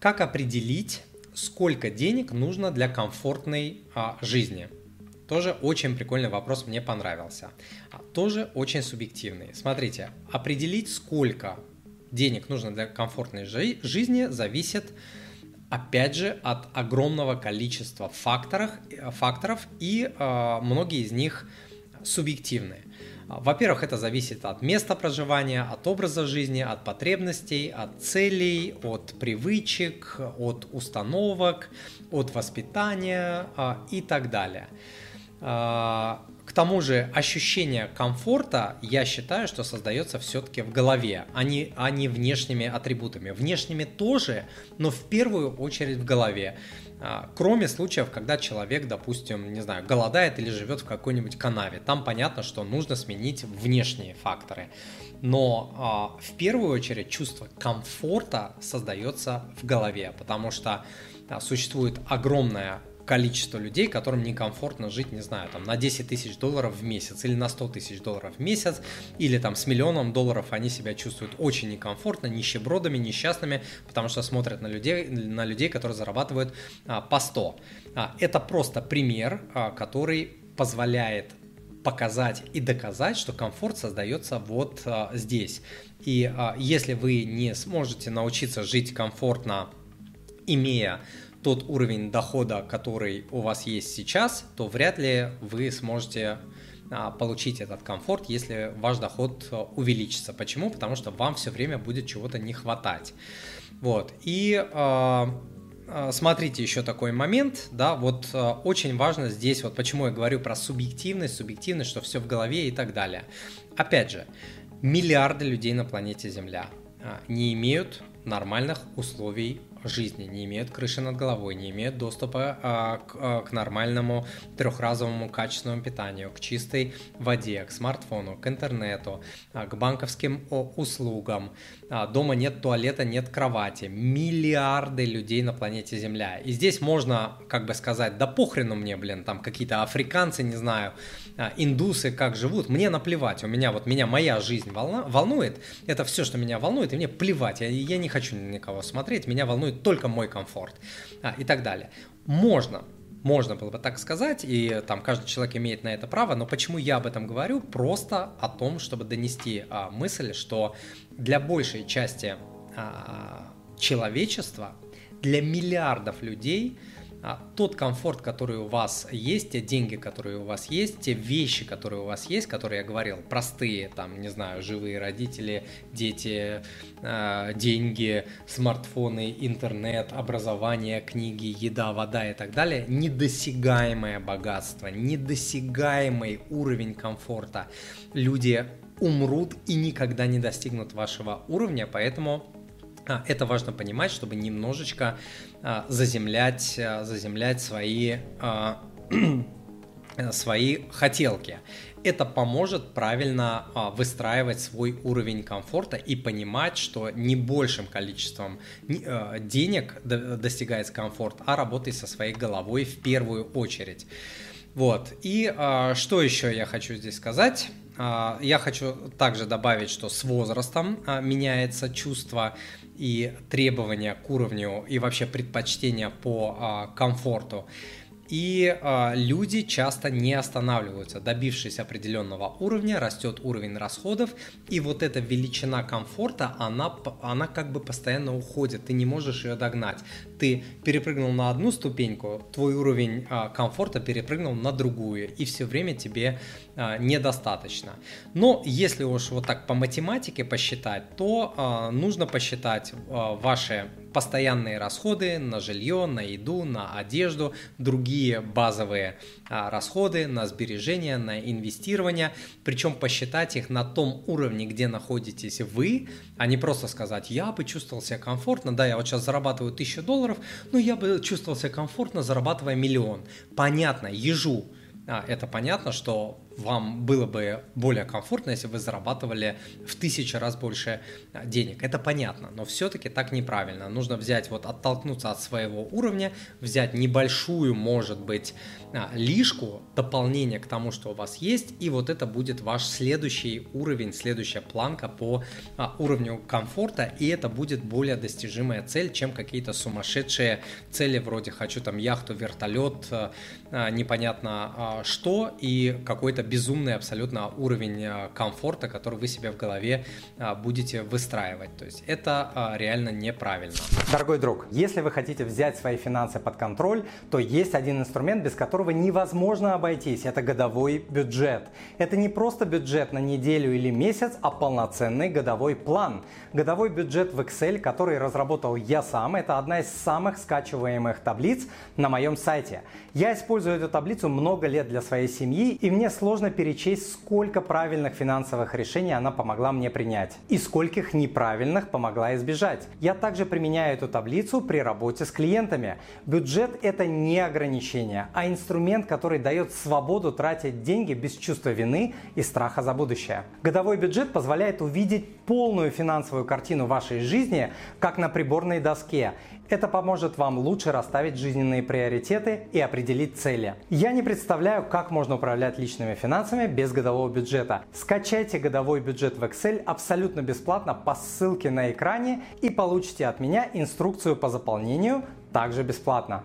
как определить, сколько денег нужно для комфортной а, жизни? Тоже очень прикольный вопрос, мне понравился. А, тоже очень субъективный. Смотрите, определить, сколько денег нужно для комфортной жи- жизни, зависит, опять же, от огромного количества факторов, факторов и э, многие из них субъективные. Во-первых, это зависит от места проживания, от образа жизни, от потребностей, от целей, от привычек, от установок, от воспитания а, и так далее. А, к тому же ощущение комфорта, я считаю, что создается все-таки в голове, а не, а не внешними атрибутами. Внешними тоже, но в первую очередь в голове. А, кроме случаев, когда человек, допустим, не знаю, голодает или живет в какой-нибудь канаве. Там понятно, что нужно сменить внешние факторы. Но э, в первую очередь чувство комфорта создается в голове, потому что э, существует огромное количество людей, которым некомфортно жить, не знаю, там на 10 тысяч долларов в месяц или на 100 тысяч долларов в месяц, или там с миллионом долларов они себя чувствуют очень некомфортно, нищебродами, несчастными, потому что смотрят на людей, на людей которые зарабатывают а, по 100. А, это просто пример, а, который позволяет показать и доказать, что комфорт создается вот а, здесь. И а, если вы не сможете научиться жить комфортно, имея тот уровень дохода, который у вас есть сейчас, то вряд ли вы сможете а, получить этот комфорт, если ваш доход а, увеличится. Почему? Потому что вам все время будет чего-то не хватать. Вот. И э, смотрите еще такой момент, да, вот э, очень важно здесь, вот почему я говорю про субъективность, субъективность, что все в голове и так далее. Опять же, миллиарды людей на планете Земля э, не имеют нормальных условий жизни, не имеют крыши над головой, не имеют доступа а, к, а, к нормальному трехразовому качественному питанию, к чистой воде, к смартфону, к интернету, а, к банковским о, услугам. А, дома нет туалета, нет кровати. Миллиарды людей на планете Земля. И здесь можно как бы сказать, да похрену мне, блин, там какие-то африканцы, не знаю, а, индусы как живут, мне наплевать. У меня вот меня моя жизнь волна, волнует. Это все, что меня волнует, и мне плевать. Я, я не хочу никого смотреть, меня волнует только мой комфорт а, и так далее. Можно, можно было бы так сказать, и там каждый человек имеет на это право, но почему я об этом говорю? Просто о том, чтобы донести а, мысль, что для большей части а, человечества, для миллиардов людей – тот комфорт, который у вас есть, те деньги, которые у вас есть, те вещи, которые у вас есть, которые я говорил, простые, там, не знаю, живые родители, дети, э, деньги, смартфоны, интернет, образование, книги, еда, вода и так далее, недосягаемое богатство, недосягаемый уровень комфорта. Люди умрут и никогда не достигнут вашего уровня, поэтому а, это важно понимать, чтобы немножечко а, заземлять, а, заземлять свои, свои хотелки. Это поможет правильно выстраивать свой уровень комфорта и понимать, что не большим количеством денег достигается комфорт, а работай со своей головой в первую очередь. Вот. И что еще я хочу здесь сказать? Я хочу также добавить, что с возрастом меняется чувство и требования к уровню и вообще предпочтения по а, комфорту. И э, люди часто не останавливаются. Добившись определенного уровня, растет уровень расходов, и вот эта величина комфорта, она, она как бы постоянно уходит, ты не можешь ее догнать. Ты перепрыгнул на одну ступеньку, твой уровень э, комфорта перепрыгнул на другую, и все время тебе э, недостаточно. Но если уж вот так по математике посчитать, то э, нужно посчитать э, ваши постоянные расходы на жилье, на еду, на одежду, другие базовые а, расходы на сбережения, на инвестирование, причем посчитать их на том уровне, где находитесь вы, а не просто сказать, я бы чувствовал себя комфортно, да, я вот сейчас зарабатываю 1000 долларов, но я бы чувствовал себя комфортно, зарабатывая миллион. Понятно, ежу, а, это понятно, что вам было бы более комфортно, если вы зарабатывали в тысячу раз больше а, денег. Это понятно, но все-таки так неправильно. Нужно взять, вот оттолкнуться от своего уровня, взять небольшую, может быть, а, лишку, дополнение к тому, что у вас есть, и вот это будет ваш следующий уровень, следующая планка по а, уровню комфорта, и это будет более достижимая цель, чем какие-то сумасшедшие цели вроде «хочу там яхту, вертолет», непонятно что, и какой-то безумный абсолютно уровень э, комфорта, который вы себе в голове э, будете выстраивать. То есть это э, реально неправильно. Дорогой друг, если вы хотите взять свои финансы под контроль, то есть один инструмент, без которого невозможно обойтись. Это годовой бюджет. Это не просто бюджет на неделю или месяц, а полноценный годовой план. Годовой бюджет в Excel, который разработал я сам, это одна из самых скачиваемых таблиц на моем сайте. Я использую эту таблицу много лет для своей семьи, и мне сложно сложно перечесть, сколько правильных финансовых решений она помогла мне принять и скольких неправильных помогла избежать. Я также применяю эту таблицу при работе с клиентами. Бюджет – это не ограничение, а инструмент, который дает свободу тратить деньги без чувства вины и страха за будущее. Годовой бюджет позволяет увидеть полную финансовую картину вашей жизни, как на приборной доске. Это поможет вам лучше расставить жизненные приоритеты и определить цели. Я не представляю, как можно управлять личными финансами без годового бюджета. Скачайте годовой бюджет в Excel абсолютно бесплатно по ссылке на экране и получите от меня инструкцию по заполнению также бесплатно.